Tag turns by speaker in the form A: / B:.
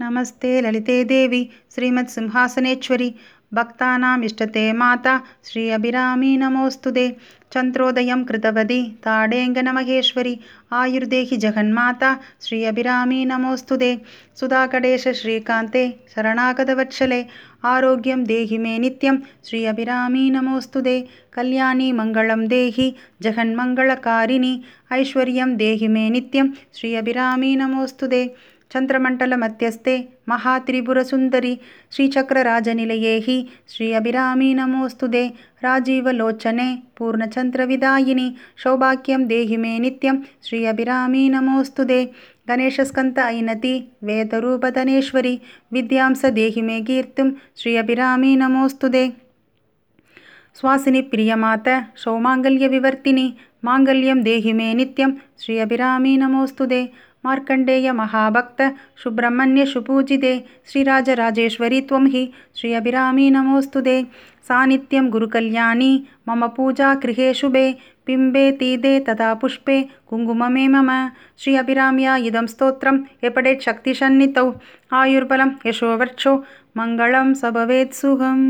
A: नमस्ते ललिते देवी श्रीमत्सिंहासनेश्वरि। भक्तानाम् इष्टते माता श्री अभिरामी नमोऽस्तु ते चन्द्रोदयं कृतवती ताडेङ्गनमहेश्वरि आयुर्देहि जगन्माता श्री अभिरामी नमोऽस्तु ते सुधाकडेश श्रीकान्ते शरणागतवत्सले। आरोग्यं देहि मे नित्यं श्री अभिरामी नमोऽस्तु ते कल्याणी मङ्गलं देहि जगन्मङ्गलकारिणि। ऐश्वर्यं देहि मे नित्यं श्री अभिरामी नमोऽस्तु ते चन्द्रमण्डलमध्यस्थे महात्रिपुरसुन्दरि श्रीचक्रराजनिलये हि श्री अभिरामी नमोऽस्तु ते राजीवलोचने पूर्णचन्द्रविदायिनि सौभाग्यं देहि मे नित्यं श्री अभिरामी नमोऽस्तु ते गणेशस्कन्त ऐनति वेदरूपधनेश्वरि विद्यां स देहि मे कीर्तिं श्री अभिरामी नमोऽस्तु ते स्वासिनि प्रियमात सौमाङ्गल्यविवर्तिनि माङ्गल्यं देहि मे नित्यं श्री अभिरामी नमोऽस्तु ते ಮಾರ್ಕಂಡೇಯ ಮಹಾಭಕ್ತ ಸುಬ್ರಹ್ಮಣ್ಯ ಸುಪೂಜಿದೆ ಶ್ರೀರಾಜರಾಜೇಶ್ವರಿ ತ್ವಂ ಹಿ ಶ್ರೀ ಅಭಿರಾಮಿ ನಮೋಸ್ತುದೆ ಸಾನ್ನಿತ್ಯಂ ಗುರುಕಲ್ಯಾಣಿ ಮಮ ಪೂಜಾ ಗೃಹೇ ಶುಭೆ ಪಿಂಬೇತೀದೆ ತದಾ ಪುಷ್ಪೆ ಕುಂಗುಮಮೇ ಮಮ ಶ್ರೀ ಅಭಿರಾಮ್ಯ ಇದಂ ಸ್ತೋತ್ರಂ ಎಪಡೇಟ್ ಶಕ್ತಿಶನ್ನಿತೌ ಆಯುರ್ಬಲಂ ಯಶೋವರ್ಕ್ಷೋ ಮಂಗಳಂ ಸಭವೇತ್ಸುಹಂ